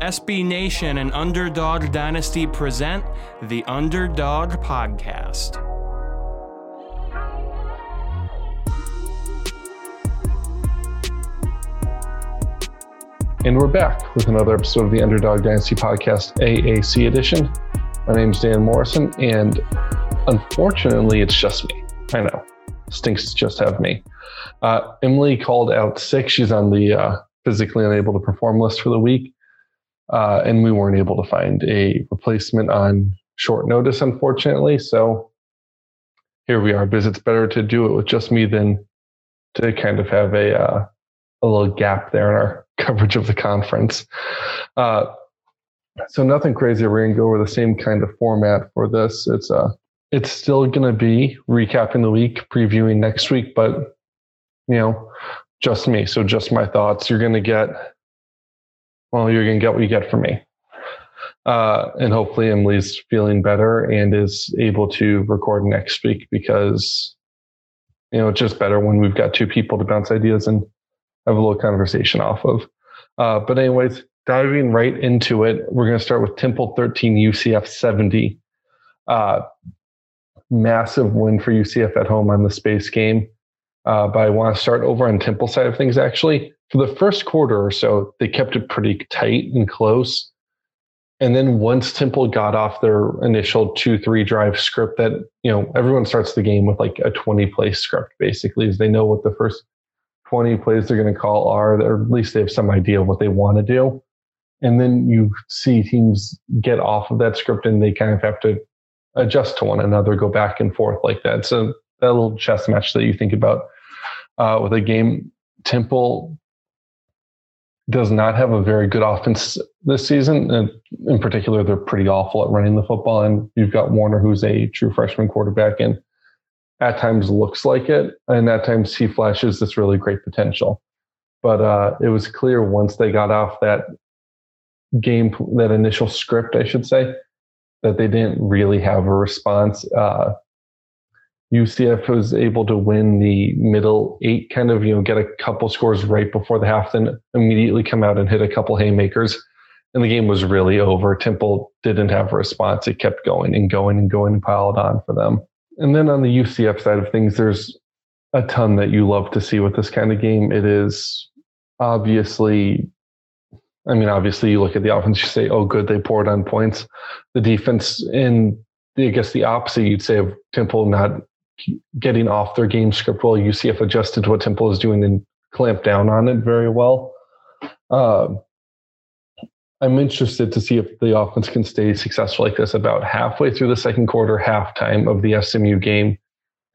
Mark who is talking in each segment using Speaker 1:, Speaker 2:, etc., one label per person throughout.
Speaker 1: SB Nation and Underdog Dynasty present the Underdog Podcast.
Speaker 2: And we're back with another episode of the Underdog Dynasty Podcast, AAC edition. My name is Dan Morrison, and unfortunately, it's just me. I know. Stinks to just have me. Uh, Emily called out sick. She's on the uh, physically unable to perform list for the week uh, and we weren't able to find a replacement on short notice, unfortunately. So here we are. Because it's better to do it with just me than to kind of have a uh, a little gap there in our coverage of the conference. Uh, so nothing crazy. We're gonna go over the same kind of format for this. It's uh it's still gonna be recapping the week, previewing next week, but you know, just me. So just my thoughts. You're gonna get well, you're going to get what you get from me. Uh, and hopefully Emily's feeling better and is able to record next week because, you know, it's just better when we've got two people to bounce ideas and have a little conversation off of. Uh, but anyways, diving right into it, we're going to start with Temple 13, UCF 70. Uh, massive win for UCF at home on the space game. Uh, but I want to start over on Temple side of things, actually for the first quarter or so, they kept it pretty tight and close. And then once Temple got off their initial two, three drive script that, you know, everyone starts the game with like a 20 play script basically, is they know what the first 20 plays they're going to call are, or at least they have some idea of what they want to do. And then you see teams get off of that script and they kind of have to adjust to one another, go back and forth like that. So that little chess match that you think about uh, with a game, Temple does not have a very good offense this season. And in particular, they're pretty awful at running the football. And you've got Warner, who's a true freshman quarterback, and at times looks like it, and at times he flashes this really great potential. But uh, it was clear once they got off that game, that initial script, I should say, that they didn't really have a response. Uh, UCF was able to win the middle eight, kind of, you know, get a couple scores right before the half, then immediately come out and hit a couple haymakers. And the game was really over. Temple didn't have a response. It kept going and going and going and piled on for them. And then on the UCF side of things, there's a ton that you love to see with this kind of game. It is obviously, I mean, obviously, you look at the offense, you say, oh, good, they poured on points. The defense, in I guess the opposite, you'd say of Temple not getting off their game script well. UCF adjusted to what Temple is doing and clamped down on it very well. Uh, I'm interested to see if the offense can stay successful like this about halfway through the second quarter, halftime of the SMU game.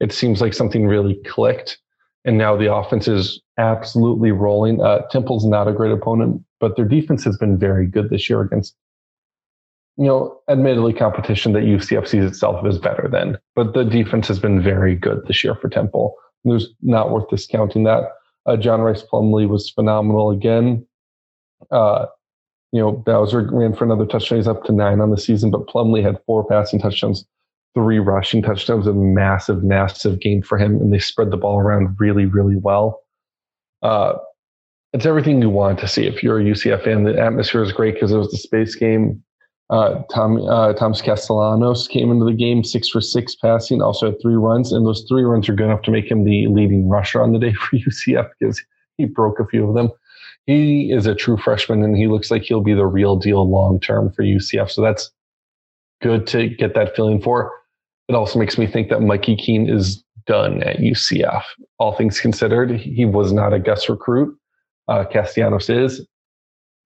Speaker 2: It seems like something really clicked. And now the offense is absolutely rolling. Uh, Temple's not a great opponent, but their defense has been very good this year against you know, admittedly, competition that UCF sees itself as better than, but the defense has been very good this year for Temple. There's not worth discounting that. Uh, John Rhys Plumlee was phenomenal again. Uh, you know, Bowser ran for another touchdown. He's up to nine on the season, but Plumlee had four passing touchdowns, three rushing touchdowns, a massive, massive game for him. And they spread the ball around really, really well. Uh, it's everything you want to see if you're a UCF fan. The atmosphere is great because it was the space game. Uh, Tom uh, Thomas Castellanos came into the game six for six passing, also had three runs, and those three runs are good enough to make him the leading rusher on the day for UCF because he broke a few of them. He is a true freshman, and he looks like he'll be the real deal long term for UCF. So that's good to get that feeling for. It also makes me think that Mikey Keene is done at UCF. All things considered, he was not a guest recruit. Uh, Castellanos is,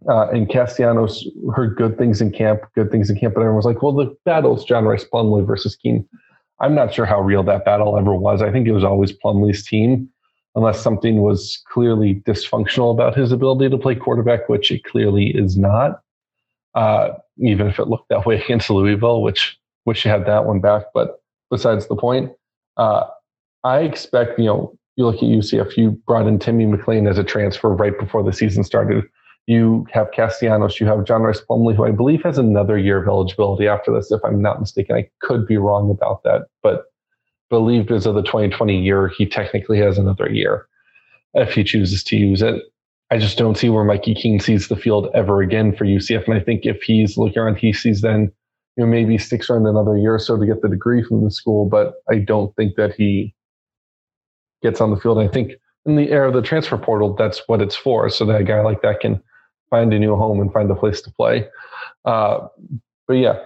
Speaker 2: uh, and Castellanos heard good things in camp, good things in camp, but everyone was like, well, the battle is John Rhys Plumlee versus Keene. I'm not sure how real that battle ever was. I think it was always Plumlee's team, unless something was clearly dysfunctional about his ability to play quarterback, which it clearly is not. Uh, even if it looked that way against Louisville, which wish you had that one back. But besides the point, uh, I expect, you know, you look at UCF, you brought in Timmy McClain as a transfer right before the season started you have Castellanos, you have John Rhys Plumlee, who I believe has another year of eligibility after this, if I'm not mistaken. I could be wrong about that, but believed as of the 2020 year, he technically has another year if he chooses to use it. I just don't see where Mikey Keene sees the field ever again for UCF. And I think if he's looking around, he sees then, you know, maybe sticks around another year or so to get the degree from the school. But I don't think that he gets on the field. I think in the era of the transfer portal, that's what it's for. So that a guy like that can find a new home and find a place to play. Uh, but yeah,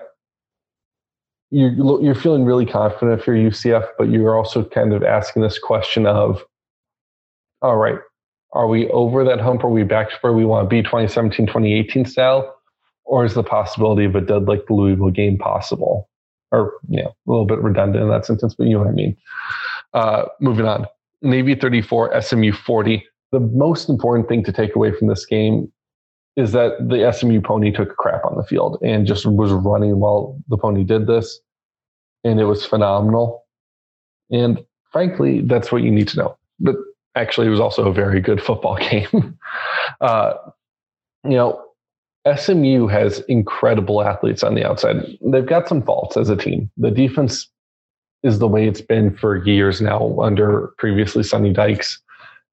Speaker 2: you're, you're feeling really confident if you're UCF, but you're also kind of asking this question of, all right, are we over that hump? Are we back to where we want to be 2017, 2018 style? Or is the possibility of a dud like the Louisville game possible? Or, you know, a little bit redundant in that sentence, but you know what I mean. Uh, moving on. Navy 34, SMU 40. The most important thing to take away from this game is that the SMU pony took a crap on the field and just was running while the pony did this. And it was phenomenal. And frankly, that's what you need to know. But actually, it was also a very good football game. uh, you know, SMU has incredible athletes on the outside. They've got some faults as a team. The defense is the way it's been for years now under previously Sonny Dykes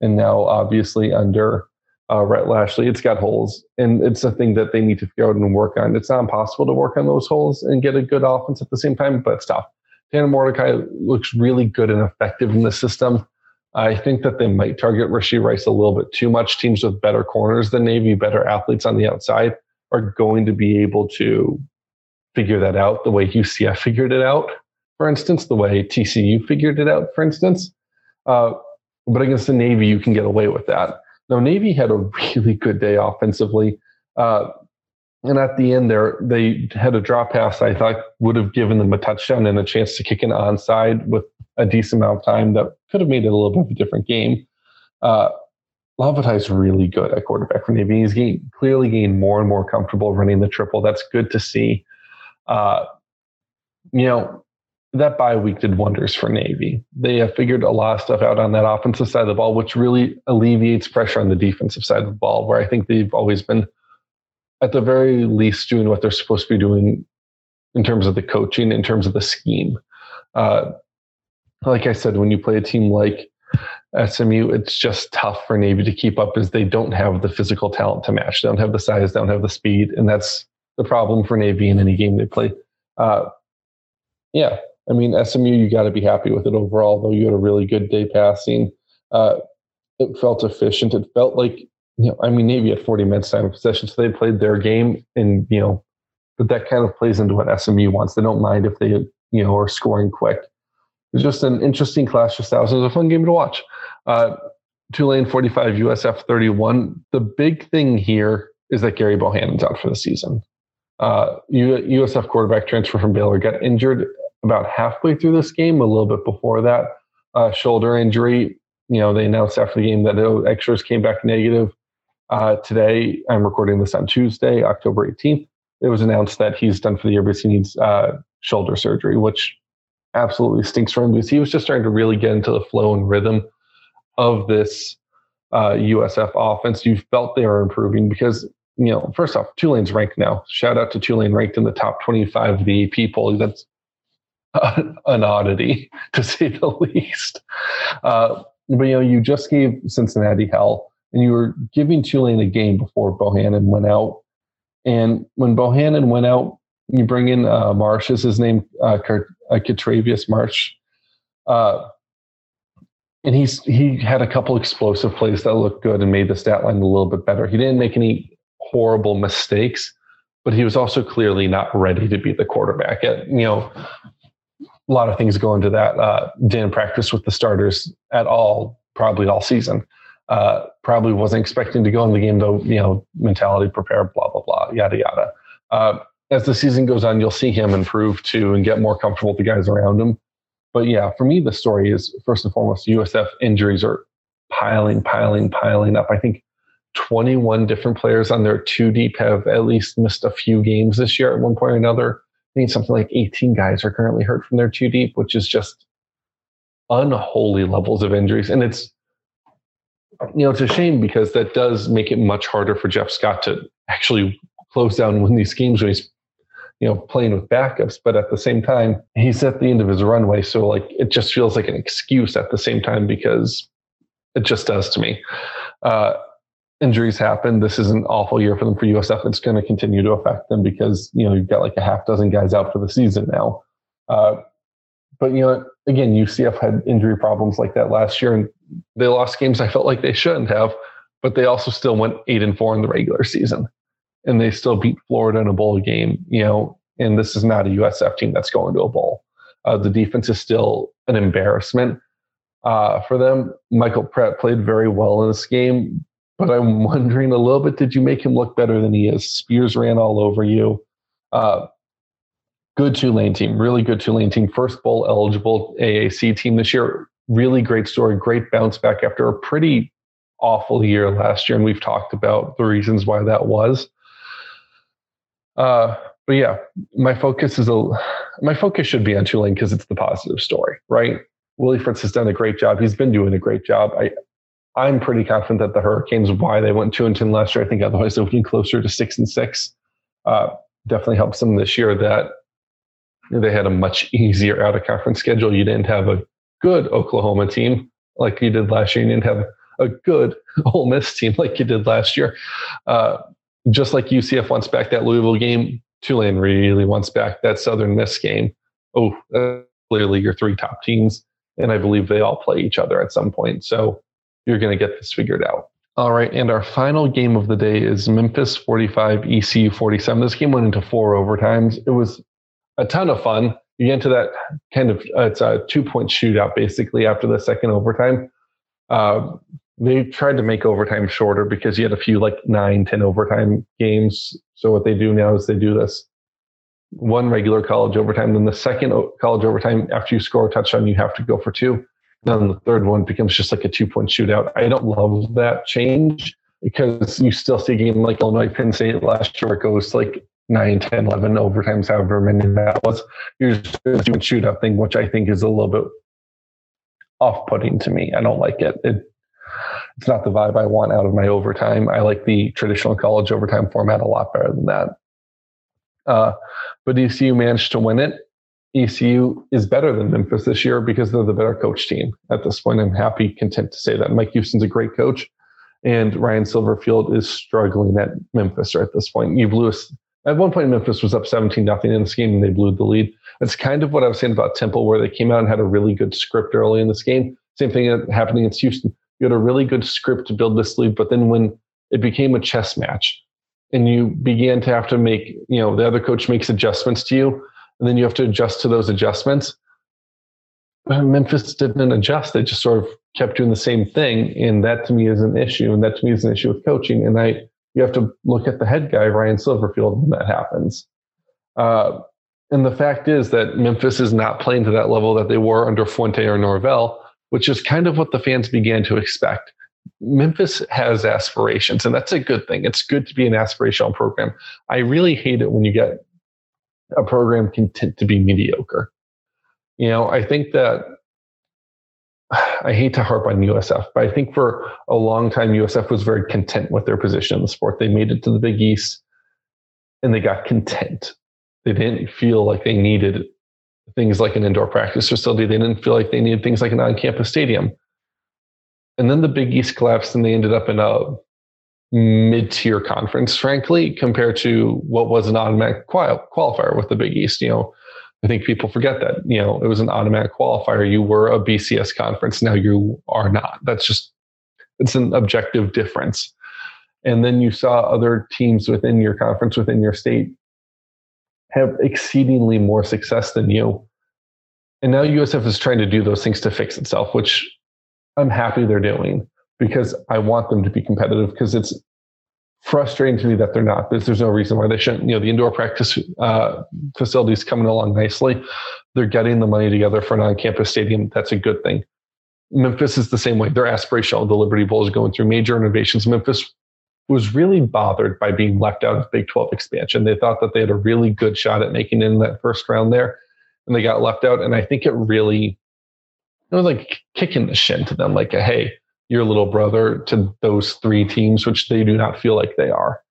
Speaker 2: and now obviously under uh, Rhett Lashlee. It's got holes, and it's a thing that they need to figure out and work on. It's not impossible to work on those holes and get a good offense at the same time, but it's tough. Tanner Mordecai looks really good and effective in the system. I think that they might target Rashee Rice a little bit too much. Teams with better corners than Navy, better athletes on the outside, are going to be able to figure that out the way UCF figured it out, for instance, the way TCU figured it out, for instance. Uh, but against the Navy, you can get away with that. Now, Navy had a really good day offensively. Uh, and at the end there, they had a drop pass I thought would have given them a touchdown and a chance to kick an onside with a decent amount of time that could have made it a little bit of a different game. Uh, is really good at quarterback for Navy. He's clearly gained more and more comfortable running the triple. That's good to see. Uh, you know, that bye week did wonders for Navy. They have figured a lot of stuff out on that offensive side of the ball, which really alleviates pressure on the defensive side of the ball, where I think they've always been, at the very least, doing what they're supposed to be doing in terms of the coaching, in terms of the scheme. Uh, like I said, when you play a team like SMU, it's just tough for Navy to keep up as they don't have the physical talent to match. They don't have the size, they don't have the speed, and that's the problem for Navy in any game they play. Uh, yeah, I mean, SMU, you got to be happy with it overall, though you had a really good day passing. Uh, it felt efficient. It felt like, you know, I mean, Navy had 40 minutes time of possession, so they played their game, and, you know, but that kind of plays into what SMU wants. They don't mind if they, you know, are scoring quick. It's just an interesting clash of styles. It was a fun game to watch. Uh, Tulane 45, USF 31. The big thing here is that Gerry Bohanon's out for the season. Uh, USF quarterback transfer from Baylor got injured about halfway through this game, a little bit before that. Uh, shoulder injury. You know, they announced after the game that oh, X-rays came back negative. Uh, today, I'm recording this on Tuesday, October 18th. It was announced that he's done for the year because he needs uh, shoulder surgery, which absolutely stinks for him because he was just starting to really get into the flow and rhythm of this uh, USF offense. You felt they were improving because, you know, first off, Tulane's ranked now. Shout out to Tulane ranked in the top 25 of the AP poll. That's an oddity to say the least. Uh, but you know, you just gave Cincinnati hell, and you were giving Tulane a game before Bohanon went out. And when Bohanon went out, you bring in uh, Marsh, is his name, uh, uh, Marsh, uh, and he's he had a couple explosive plays that looked good and made the stat line a little bit better. He didn't make any horrible mistakes, but he was also clearly not ready to be the quarterback. At you know, a lot of things go into that. Uh, didn't practice with the starters at all, probably all season. Uh, probably wasn't expecting to go in the game though. You know, mentality, prepare, blah blah blah, yada yada. Uh, as the season goes on, you'll see him improve too and get more comfortable with the guys around him. But yeah, for me, the story is first and foremost USF injuries are piling, piling, piling up. I think 21 different players on their two deep have at least missed a few games this year at one point or another. I think something like 18 guys are currently hurt from their two deep, which is just unholy levels of injuries. And it's, you know, it's a shame because that does make it much harder for Jeff Scott to actually close down when these games when he's, you know, playing with backups. But at the same time, he's at the end of his runway. So like it just feels like an excuse at the same time because it just does to me. Uh, injuries happen. This is an awful year for them for USF. It's going to continue to affect them because you know you've got like a half dozen guys out for the season now. Uh, but you know, again, UCF had injury problems like that last year, and they lost games I felt like they shouldn't have. But they also still went eight and four in the regular season, and they still beat Florida in a bowl game. You know, and this is not a USF team that's going to a bowl. Uh, the defense is still an embarrassment uh, for them. Michael Pratt played very well in this game, but I'm wondering a little bit did you make him look better than he is? Spears ran all over you. Uh, good Tulane team, really good Tulane team. First bowl eligible AAC team this year. Really great story, great bounce back after a pretty awful year last year. And we've talked about the reasons why that was. Uh, but yeah, my focus is a my focus should be on Tulane because it's the positive story, right? Willie Fritz has done a great job. He's been doing a great job. I I'm pretty confident that the Hurricanes, why they went two and ten last year, I think otherwise they would be closer to six and six. Uh, definitely helps them this year that they had a much easier out of conference schedule. You didn't have a good Oklahoma team like you did last year. You didn't have a good Ole Miss team like you did last year. Uh, just like UCF wants back that Louisville game, Tulane really wants back that Southern Miss game. Oh, uh, clearly your three top teams, and I believe they all play each other at some point. So you're going to get this figured out. All right, and our final game of the day is Memphis 45, ECU 47. This game went into four overtimes. It was a ton of fun. You get into that kind of uh, it's a two point shootout basically after the second overtime. Uh, they tried to make overtime shorter because you had a few like nine, ten overtime games. So what they do now is they do this one regular college overtime. Then the second college overtime, after you score a touchdown, you have to go for two. Then the third one becomes just like a two point shootout. I don't love that change because you still see a game like Illinois Penn State last year it goes like 9, 10, 11 overtimes, however many that was. You're just doing shootout thing, which I think is a little bit off putting to me. I don't like it. it. It's not the vibe I want out of my overtime. I like the traditional college overtime format a lot better than that. Uh, but ECU managed to win it. ECU is better than Memphis this year because they're the better coach team at this point. I'm happy, content to say that. Mike Houston's a great coach, and Ryan Silverfield is struggling at Memphis right at this point. You blew Lewis at one point Memphis was up 17 nothing in this game and they blew the lead. It's kind of what I was saying about Temple, where they came out and had a really good script early in this game. Same thing happened against Houston. You had a really good script to build this lead, but then when it became a chess match and you began to have to make, you know, the other coach makes adjustments to you, and then you have to adjust to those adjustments. Memphis didn't adjust. They just sort of kept doing the same thing. And that to me is an issue. And that to me is an issue with coaching. And I, you have to look at the head guy, Ryan Silverfield, when that happens. Uh, and the fact is that Memphis is not playing to that level that they were under Fuente or Norvell, which is kind of what the fans began to expect. Memphis has aspirations, and that's a good thing. It's good to be an aspirational program. I really hate it when you get a program content to be mediocre. You know, I think that I hate to harp on USF, but I think for a long time, USF was very content with their position in the sport. They made it to the Big East and they got content. They didn't feel like they needed things like an indoor practice facility. They didn't feel like they needed things like an on campus stadium. And then the Big East collapsed and they ended up in a mid tier conference, frankly, compared to what was an automatic qualifier with the Big East. You know, I think people forget that, you know, it was an automatic qualifier. You were a BCS conference. Now you are not. That's just, it's an objective difference. And then you saw other teams within your conference, within your state, have exceedingly more success than you. And now USF is trying to do those things to fix itself, which I'm happy they're doing because I want them to be competitive because it's frustrating to me that they're not. There's, there's no reason why they shouldn't. You know, the indoor practice uh, facilities coming along nicely. They're getting the money together for an on-campus stadium. That's a good thing. Memphis is the same way. They're aspirational. The Liberty Bowl is going through major innovations. Memphis was really bothered by being left out of Big 12 expansion. They thought that they had a really good shot at making it in that first round there, and they got left out. And I think it really, it was like kicking the shin to them, like, a, hey, your little brother to those three teams, which they do not feel like they are.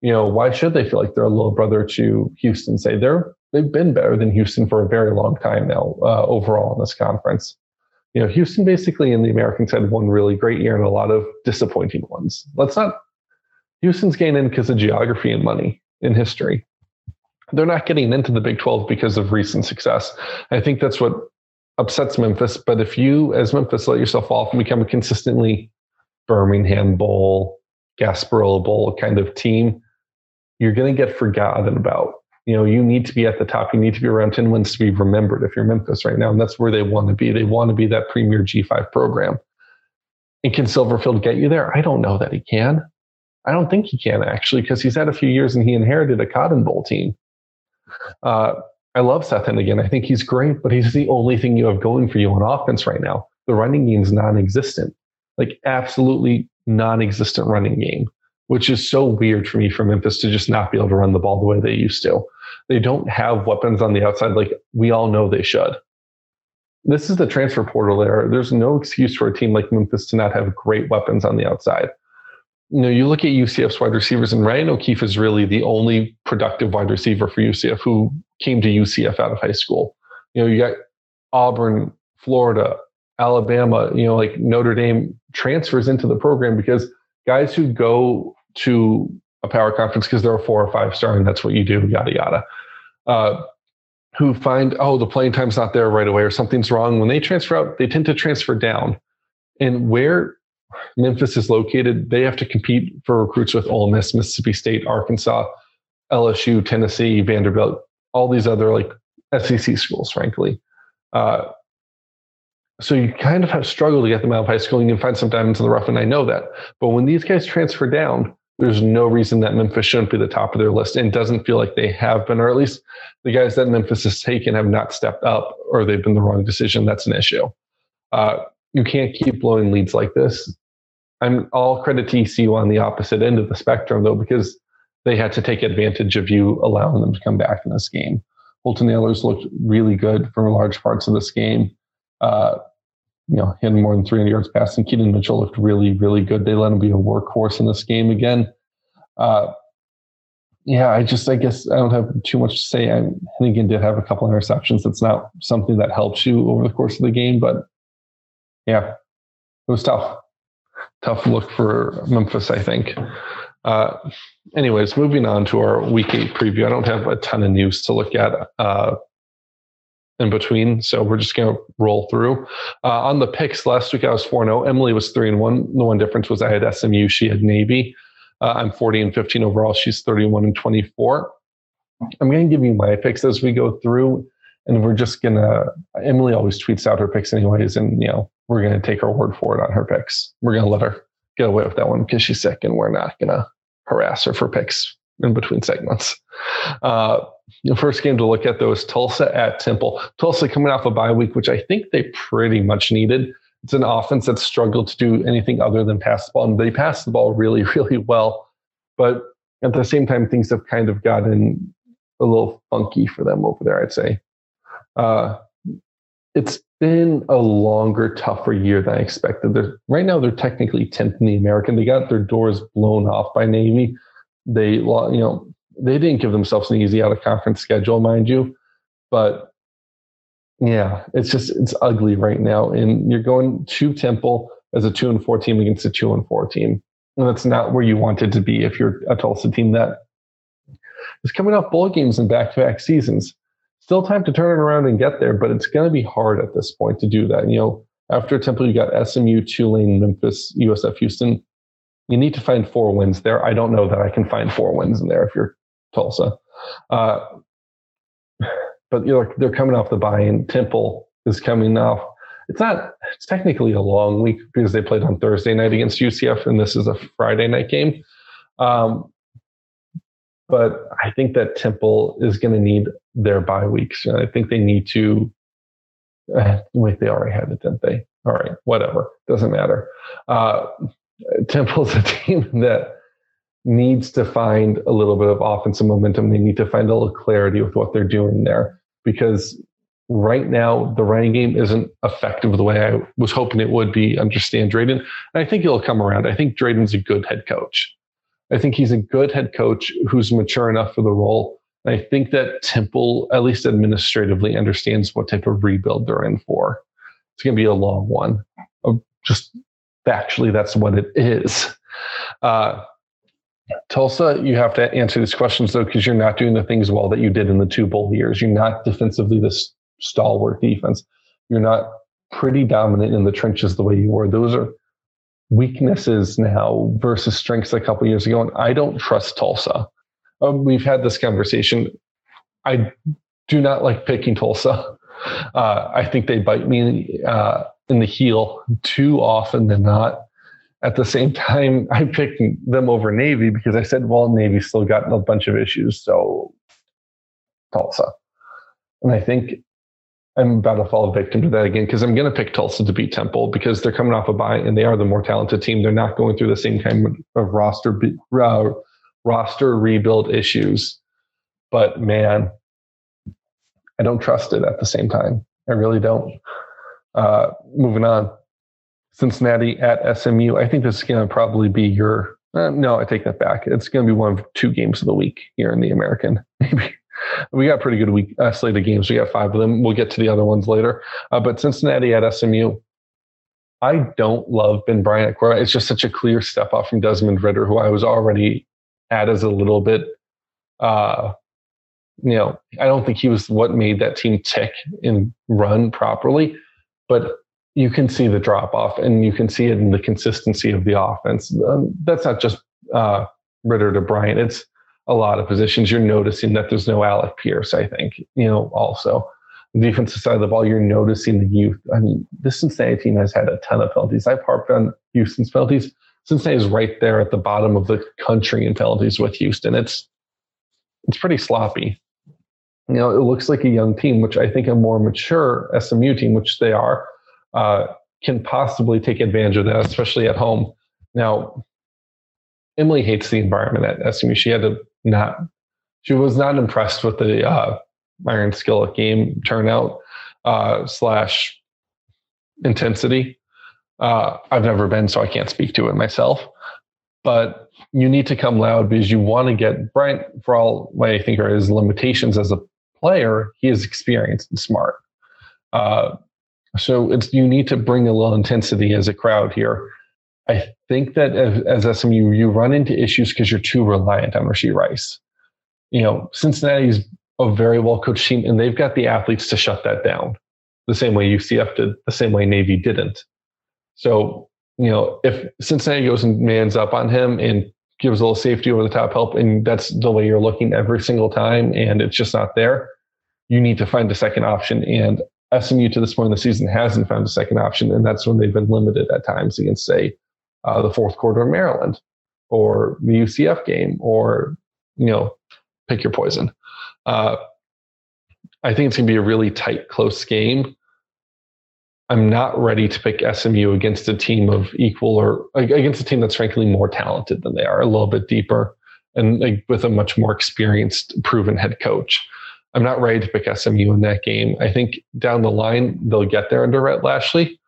Speaker 2: You know, why should they feel like they're a little brother to Houston? Say they're they've been better than Houston for a very long time now uh, overall in this conference. You know, Houston basically in the Americans had one really great year and a lot of disappointing ones. Let's not Houston's getting in because of geography and money in history. They're not getting into the Big 12 because of recent success. I think that's what upsets Memphis. But if you, as Memphis, let yourself off and become a consistently Birmingham Bowl, Gasparilla Bowl kind of team, you're going to get forgotten about. You know, you need to be at the top. You need to be around 10 wins to be remembered if you're Memphis right now. And that's where they want to be. They want to be that premier G5 program. And can Silverfield get you there? I don't know that he can. I don't think he can actually, because he's had a few years and he inherited a Cotton Bowl team. Uh, I love Seth Henigan. I think he's great, but he's the only thing you have going for you on offense right now. The running game is non-existent, like absolutely non-existent running game, which is so weird for me for Memphis to just not be able to run the ball the way they used to. They don't have weapons on the outside like we all know they should. This is the transfer portal era. There's no excuse for a team like Memphis to not have great weapons on the outside you know, you look at UCF's wide receivers, and Ryan O'Keefe is really the only productive wide receiver for UCF who came to UCF out of high school. You know, you got Auburn, Florida, Alabama, you know, like Notre Dame transfers into the program because guys who go to a power conference because they're a four or five star and that's what you do, yada, yada. Uh, who find, oh, the playing time's not there right away or something's wrong. When they transfer out, they tend to transfer down. And where Memphis is located, they have to compete for recruits with Ole Miss, Mississippi State, Arkansas, LSU, Tennessee, Vanderbilt, all these other like SEC schools, frankly. Uh, so you kind of have struggled to get them out of high school. And you can find some diamonds in the rough, and I know that. But when these guys transfer down, there's no reason that Memphis shouldn't be the top of their list, and doesn't feel like they have been, or at least the guys that Memphis has taken have not stepped up, or they've been the wrong decision. That's an issue. Uh, you can't keep blowing leads like this. I'm all credit to ECU on the opposite end of the spectrum, though, because they had to take advantage of you allowing them to come back in this game. Holton Ahlers looked really good for large parts of this game. Uh, you know, hitting more than 300 yards passing. Keaton Mitchell looked really, really good. They let him be a workhorse in this game again. Uh, yeah, I just, I guess I don't have too much to say. I, Henigan did have a couple interceptions. That's not something that helps you over the course of the game, but yeah, it was tough tough look for Memphis, I think. Uh, anyways, moving on to our week eight preview. I don't have a ton of news to look at uh, in between, so we're just going to roll through. Uh, on the picks, last week I was 4 0. Emily was 3 and 1. The one difference was I had SMU, she had Navy. Uh, I'm 40 and 15 overall. She's 31 and 24. I'm going to give you my picks as we go through, and we're just going to. Emily always tweets out her picks, anyways, and you know, we're going to take her word for it on her picks. We're going to let her get away with that one because she's sick, and we're not going to harass her for picks in between segments. Uh, the first game to look at though is Tulsa at Temple. Tulsa coming off a bye week, which I think they pretty much needed. It's an offense that struggled to do anything other than pass the ball, and they passed the ball really, really well. But at the same time, things have kind of gotten a little funky for them over there. I'd say. Uh, it's been a longer, tougher year than I expected. They're, right now, they're technically 10th in the American. They got their doors blown off by Navy. They, you know, they didn't give themselves an easy out of conference schedule, mind you. But yeah, it's just it's ugly right now. And you're going to Temple as a two and four team against a two and four team. And that's not where you wanted to be if you're a Tulsa team that is coming off bowl games in back to back seasons still time to turn it around and get there, but it's going to be hard at this point to do that. You know, after Temple, you got SMU, Tulane, Memphis, USF Houston. You need to find four wins there. I don't know that I can find four wins in there if you're Tulsa. Uh, but you know, they're coming off the bye, and Temple is coming off. It's not. It's technically a long week because they played on Thursday night against UCF, and this is a Friday night game. Um, but I think that Temple is going to need their bye weeks. I think they need to. Wait, they already had it, didn't they? All right, whatever. Doesn't matter. Uh, Temple's a team that needs to find a little bit of offensive momentum. They need to find a little clarity with what they're doing there because right now the running game isn't effective the way I was hoping it would be under Stan Drayton. And I think he'll come around. I think Drayton's a good head coach. I think he's a good head coach who's mature enough for the role. And I think that Temple, at least administratively, understands what type of rebuild they're in for. It's going to be a long one. Just factually, that's what it is. Uh, Tulsa, you have to answer these questions though, because you're not doing the things well that you did in the two bowl years. You're not defensively this stalwart defense. You're not pretty dominant in the trenches the way you were. Those are weaknesses now versus strengths a couple years ago. And I don't trust Tulsa. Um, we've had this conversation. I do not like picking Tulsa. Uh, I think they bite me uh, in the heel too often than not. At the same time, I picked them over Navy because I said, well, Navy still got a bunch of issues. So Tulsa. And I think I'm about to fall victim to that again because I'm going to pick Tulsa to beat Temple because they're coming off a bye and they are the more talented team. They're not going through the same kind of roster uh, roster rebuild issues. But man, I don't trust it at the same time. I really don't. Uh, moving on, Cincinnati at SMU. I think this is going to probably be your. Uh, no, I take that back. It's going to be one of two games of the week here in the American. Maybe we got a pretty good week uh, slate of games. We got five of them. We'll get to the other ones later. Uh, but Cincinnati at SMU. I don't love Ben Bryant. It's just such a clear step off from Desmond Ridder, who I was already at as a little bit. Uh, you know, I don't think he was what made that team tick and run properly, but you can see the drop off and you can see it in the consistency of the offense. Um, that's not just uh, Ridder to Bryant. It's a lot of positions. You're noticing that there's no Alec Pierce, I think, you know, also. Defensive side of the ball, you're noticing the youth. I mean, this Cincinnati team has had a ton of penalties. I've harped on Houston's penalties. Cincinnati is right there at the bottom of the country in penalties with Houston. It's it's pretty sloppy. You know, it looks like a young team, which I think a more mature SMU team, which they are, uh, can possibly take advantage of that, especially at home. Now, Emily hates the environment at SMU. She had to not, she was not impressed with the uh, iron skillet game turnout uh, slash intensity. Uh, I've never been, so I can't speak to it myself. But you need to come loud because you want to get Bryant, for all what I think are his limitations as a player, he is experienced and smart. Uh, so it's you need to bring a little intensity as a crowd here. I think that as, as SMU, you run into issues because you're too reliant on Rashee Rice. You know, Cincinnati's a very well coached team, and they've got the athletes to shut that down the same way UCF did, the same way Navy didn't. So, you know, if Cincinnati goes and mans up on him and gives a little safety over the top help, and that's the way you're looking every single time, and it's just not there, you need to find a second option. And SMU to this point in the season hasn't found a second option, and that's when they've been limited at times against, say, uh, the fourth quarter of Maryland or the UCF game or, you know, pick your poison. Uh, I think it's going to be a really tight, close game. I'm not ready to pick SMU against a team of equal or against a team that's frankly more talented than they are, a little bit deeper, and like, with a much more experienced, proven head coach. I'm not ready to pick SMU in that game. I think down the line they'll get there under Rhett Lashlee.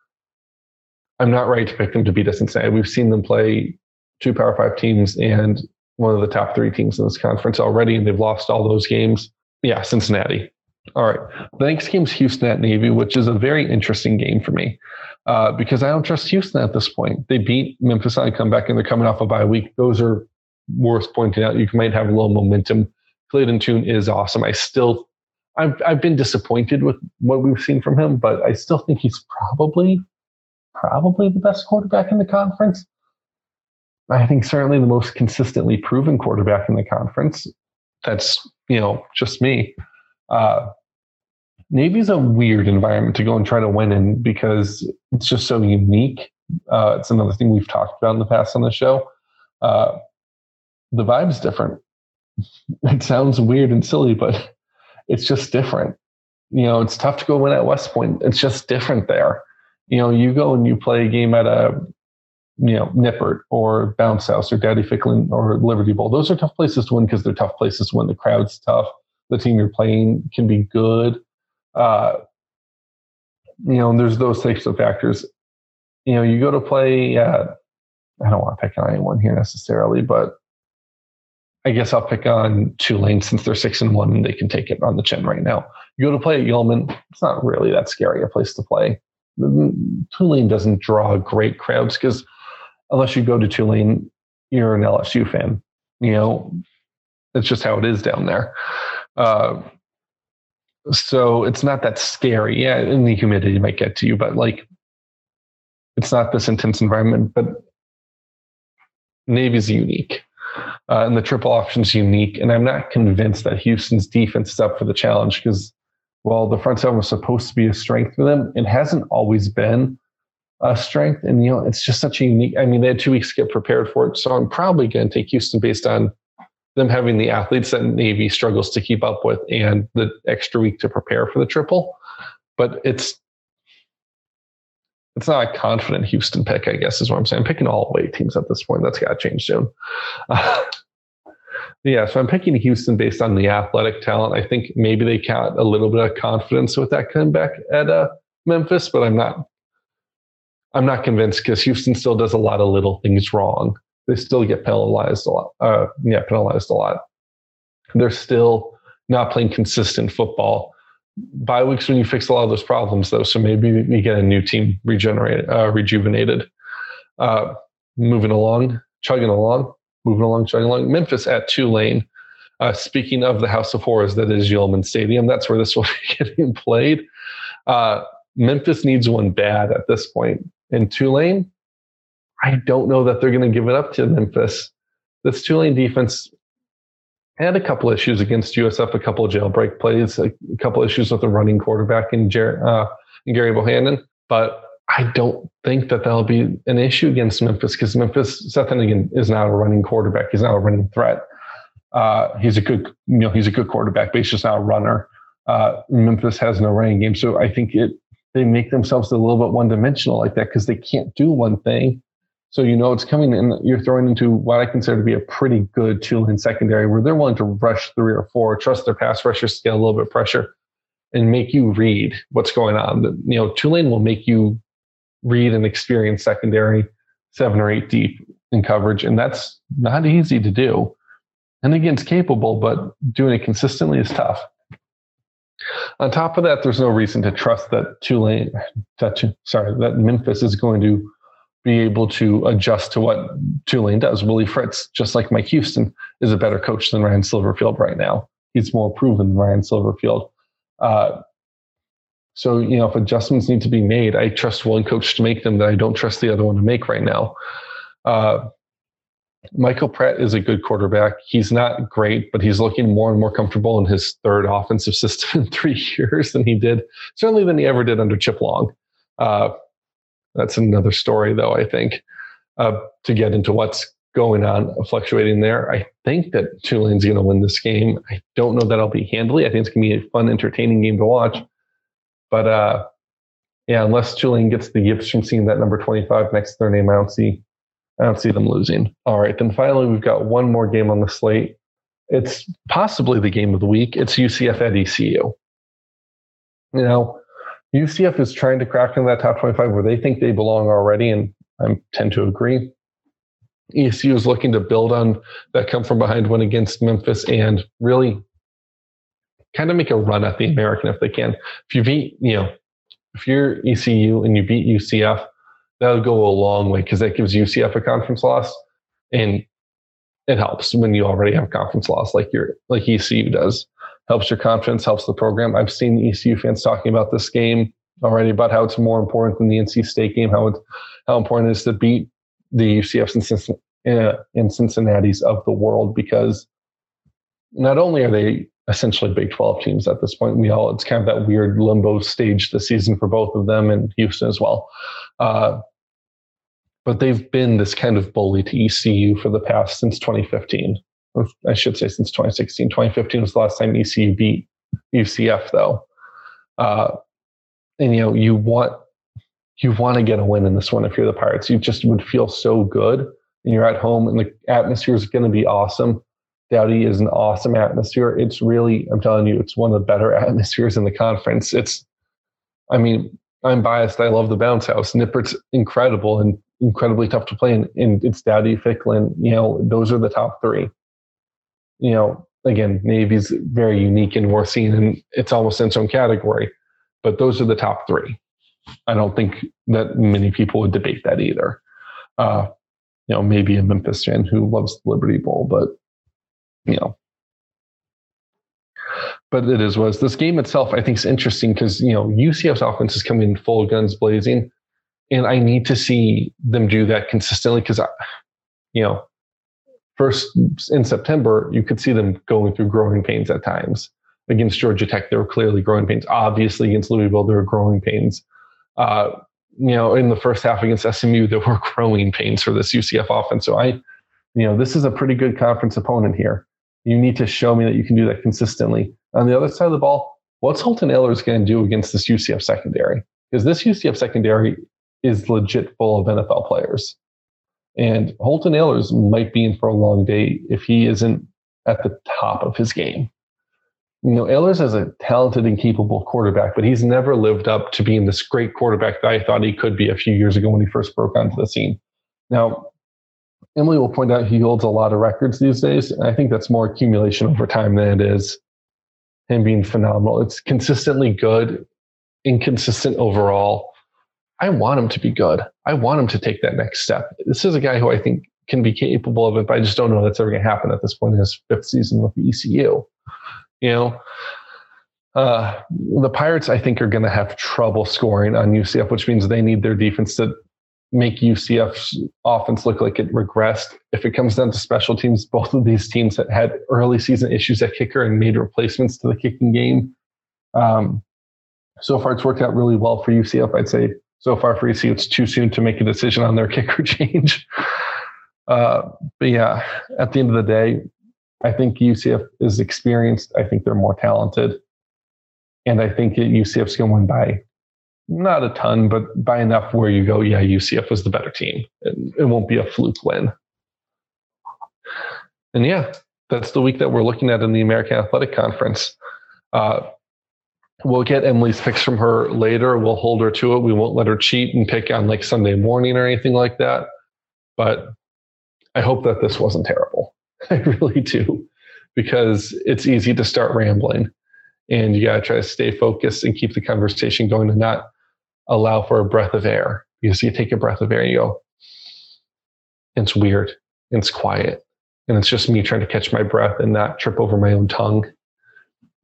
Speaker 2: I'm not ready to pick them to beat us Cincinnati. We've seen them play two Power Five teams and one of the top three teams in this conference already, and they've lost all those games. Yeah, Cincinnati. All right. The next game's Houston at Navy, which is a very interesting game for me uh, because I don't trust Houston at this point. They beat Memphis on a comeback and they're coming off a bye week. Those are worth pointing out. You might have a little momentum. Clayton Tune is awesome. I still, I've, I've been disappointed with what we've seen from him, but I still think he's probably probably the best quarterback in the conference. I think certainly the most consistently proven quarterback in the conference. That's, you know, just me. Uh, Navy's a weird environment to go and try to win in because it's just so unique. Uh, it's another thing we've talked about in the past on the show. Uh, the vibe's different. It sounds weird and silly, but it's just different. You know, it's tough to go win at West Point. It's just different there you know, you go and you play a game at a, you know, Nippert or Bounce House or Dowdy Ficklen or Liberty Bowl. Those are tough places to win because they're tough places to win. The crowd's tough. The team you're playing can be good. Uh, you know, there's those types of factors. You know, you go to play. Uh, I don't want to pick on anyone here necessarily, but I guess I'll pick on Tulane since they're six and one and they can take it on the chin right now. You go to play at Yulman. It's not really that scary a place to play. Tulane doesn't draw great crowds because unless you go to Tulane, you're an LSU fan. You know, it's just how it is down there. Uh, so it's not that scary. Yeah, and the humidity might get to you, but like it's not this intense environment. But Navy's unique. Uh, and the triple option is unique. And I'm not convinced that Houston's defense is up for the challenge because while the front seven was supposed to be a strength for them, it hasn't always been a strength. And, you know, it's just such a unique, I mean, they had two weeks to get prepared for it. So I'm probably going to take Houston based on them having the athletes that Navy struggles to keep up with and the extra week to prepare for the triple. But it's it's not a confident Houston pick, I guess is what I'm saying. I'm picking all away teams at this point. That's got to change soon. yeah, so I'm picking Houston based on the athletic talent. I think maybe they got a little bit of confidence with that comeback at uh, Memphis, but I'm not. I'm not convinced because Houston still does a lot of little things wrong. They still get penalized a lot. Uh, yeah, penalized a lot. They're still not playing consistent football bye weeks when you fix a lot of those problems, though. So maybe we get a new team regenerated, uh, rejuvenated. Uh, moving along, chugging along, moving along, chugging along. Memphis at Tulane. Uh, speaking of the House of Horrors that is Yulman Stadium, that's where this will be getting played. Uh, Memphis needs one bad at this point. In Tulane, I don't know that they're going to give it up to Memphis. This Tulane defense had a couple issues against USF, a couple jailbreak plays, a couple issues with the running quarterback in, Jer- uh, in Gerry Bohanon. But I don't think that that'll be an issue against Memphis because Memphis, Seth Henigan is not a running quarterback. He's not a running threat. Uh, he's a good, you know, he's a good quarterback, but he's just not a runner. Uh, Memphis has no running game, so I think it they make themselves a little bit one dimensional like that because they can't do one thing so you know it's coming and you're throwing into what I consider to be a pretty good Tulane secondary where they're willing to rush three or four, trust their pass rushers, to get a little bit pressure, and make you read what's going on. You know, Tulane will make you read and experience secondary seven or eight deep in coverage, and that's not easy to do. And again, it's capable, but doing it consistently is tough. On top of that, there's no reason to trust that Tulane, that, sorry, that Memphis is going to be able to adjust to what Tulane does. Willie Fritz, just like Mike Houston, is a better coach than Ryan Silverfield right now. He's more proven than Ryan Silverfield. Uh, so, you know, if adjustments need to be made, I trust one coach to make them that I don't trust the other one to make right now. Uh, Michael Pratt is a good quarterback. He's not great, but he's looking more and more comfortable in his third offensive system in three years than he did, certainly than he ever did under Chip Long. Uh, that's another story, though, I think, uh, to get into what's going on, fluctuating there. I think that Tulane's going to win this game. I don't know that I'll be handily. I think it's going to be a fun, entertaining game to watch. But uh, yeah, unless Tulane gets the yips from seeing that number 25 next to their name, I don't see, I don't see them losing. All right, then finally, we've got one more game on the slate. It's possibly the game of the week. It's UCF at ECU. You know, UCF is trying to crack into that top 25 where they think they belong already, and I tend to agree. ECU is looking to build on that come from behind win against Memphis and really kind of make a run at the American if they can. If you beat, you know, if you're ECU and you beat UCF, that'll go a long way because that gives UCF a conference loss, and it helps when you already have conference loss like your like ECU does helps your confidence, helps the program. I've seen ECU fans talking about this game already about how it's more important than the NC State game, how it's, how important it is to beat the UCFs uh, and Cincinnati's of the world because not only are they essentially Big 12 teams at this point, we all it's kind of that weird limbo stage this season for both of them and Houston as well. Uh, but they've been this kind of bully to ECU for the past since 2015. I should say since 2016. 2015 was the last time ECU beat UCF, though. Uh, and you know, you want you want to get a win in this one if you're the Pirates. You just would feel so good, and you're at home, and the atmosphere is going to be awesome. Dowdy is an awesome atmosphere. It's really, I'm telling you, it's one of the better atmospheres in the conference. It's, I mean, I'm biased. I love the bounce house. Nippert's incredible and incredibly tough to play, and, it's Dowdy, Ficklen. You know, those are the top three you know, again, Navy's very unique and worth seeing, and it's almost in its own category. But those are the top three. I don't think that many people would debate that either. Uh, you know, maybe a Memphis fan who loves the Liberty Bowl, but you know. But it is was this game itself. I think is interesting because you know UCF's offense is coming in full guns blazing, and I need to see them do that consistently because, you know, first in September you could see them going through growing pains at times. Against Georgia Tech, there were clearly growing pains. Obviously, against Louisville, there were growing pains. Uh, you know, in the first half against SMU, there were growing pains for this UCF offense. So I, you know, this is a pretty good conference opponent here. You need to show me that you can do that consistently. On the other side of the ball, what's Holton Ahlers going to do against this UCF secondary? Because this UCF secondary is legit full of NFL players. And Holton Ahlers might be in for a long day if he isn't at the top of his game. You know, Ahlers is a talented and capable quarterback, but he's never lived up to being this great quarterback that I thought he could be a few years ago when he first broke onto the scene. Now, Emily will point out he holds a lot of records these days. And I think that's more accumulation over time than it is him being phenomenal. It's consistently good, inconsistent overall. I want him to be good. I want him to take that next step. This is a guy who I think can be capable of it, but I just don't know that's ever going to happen at this point in his fifth season with the ECU. You know, uh, the Pirates, I think, are going to have trouble scoring on UCF, which means they need their defense to make UCF's offense look like it regressed. If it comes down to special teams, both of these teams had early season issues at kicker and made replacements to the kicking game. Um, so far, it's worked out really well for UCF. I'd say so far for UCF, it's too soon to make a decision on their kicker change. Uh, but yeah, at the end of the day, I think UCF is experienced. I think they're more talented. And I think UCF's going to win by not a ton, but by enough where you go, yeah, UCF was the better team. It, it won't be a fluke win. And yeah, that's the week that we're looking at in the American Athletic Conference. Uh, we'll get Emily's picks from her later. We'll hold her to it. We won't let her cheat and pick on like Sunday morning or anything like that. But I hope that this wasn't terrible. I really do, because it's easy to start rambling and you got to try to stay focused and keep the conversation going and not allow for a breath of air because you take a breath of air and you go, it's weird it's quiet and it's just me trying to catch my breath and not trip over my own tongue.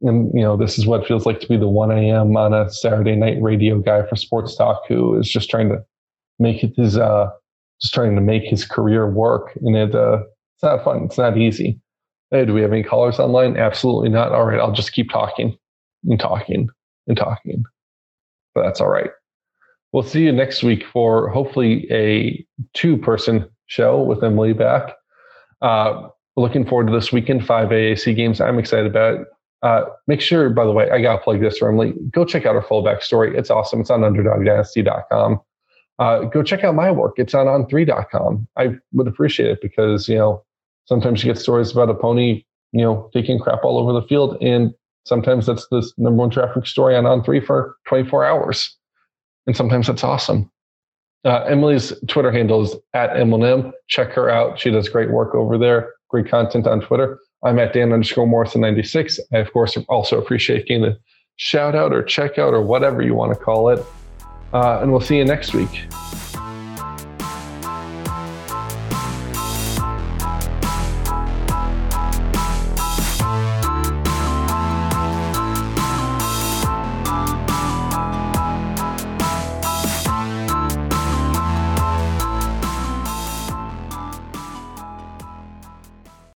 Speaker 2: And you know, this is what it feels like to be the 1 a.m. on a Saturday night radio guy for sports talk who is just trying to make his uh just trying to make his career work. And it uh it's not fun. It's not easy. Hey, do we have any callers online? Absolutely not. All right, I'll just keep talking and talking and talking. But that's all right. We'll see you next week for hopefully a two person show with Emily back. Uh, looking forward to this weekend, five AAC games. I'm excited about it. Uh, make sure, by the way, I got to plug this for Emily. Go check out our full backstory. It's awesome. It's on underdogdynasty.com. Uh, go check out my work. It's on on3.com. I would appreciate it because, you know, sometimes you get stories about a pony, you know, taking crap all over the field. And sometimes that's the number one traffic story on on3 for 24 hours and sometimes that's awesome. Uh, Emily's Twitter handle is at Eminem. Check her out. She does great work over there. Great content on Twitter. I'm at Dan underscore Morrison 96. I, of course, also appreciate getting the shout out or check out or whatever you want to call it. Uh, and we'll see you next week.